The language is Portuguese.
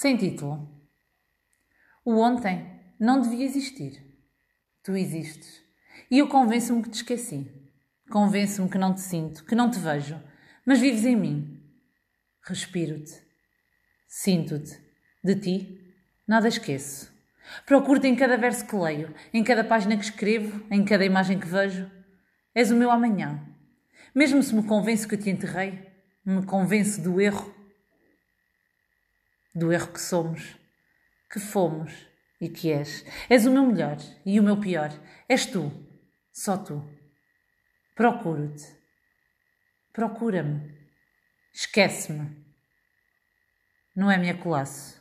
Sem título. O ontem não devia existir. Tu existes. E eu convenço-me que te esqueci. Convenço-me que não te sinto, que não te vejo, mas vives em mim. Respiro-te. Sinto-te. De ti, nada esqueço. Procuro-te em cada verso que leio, em cada página que escrevo, em cada imagem que vejo. És o meu amanhã. Mesmo se me convenço que te enterrei, me convence do erro do erro que somos, que fomos e que és. És o meu melhor e o meu pior. És tu, só tu. Procuro-te. Procura-me. Esquece-me. Não é minha colasso.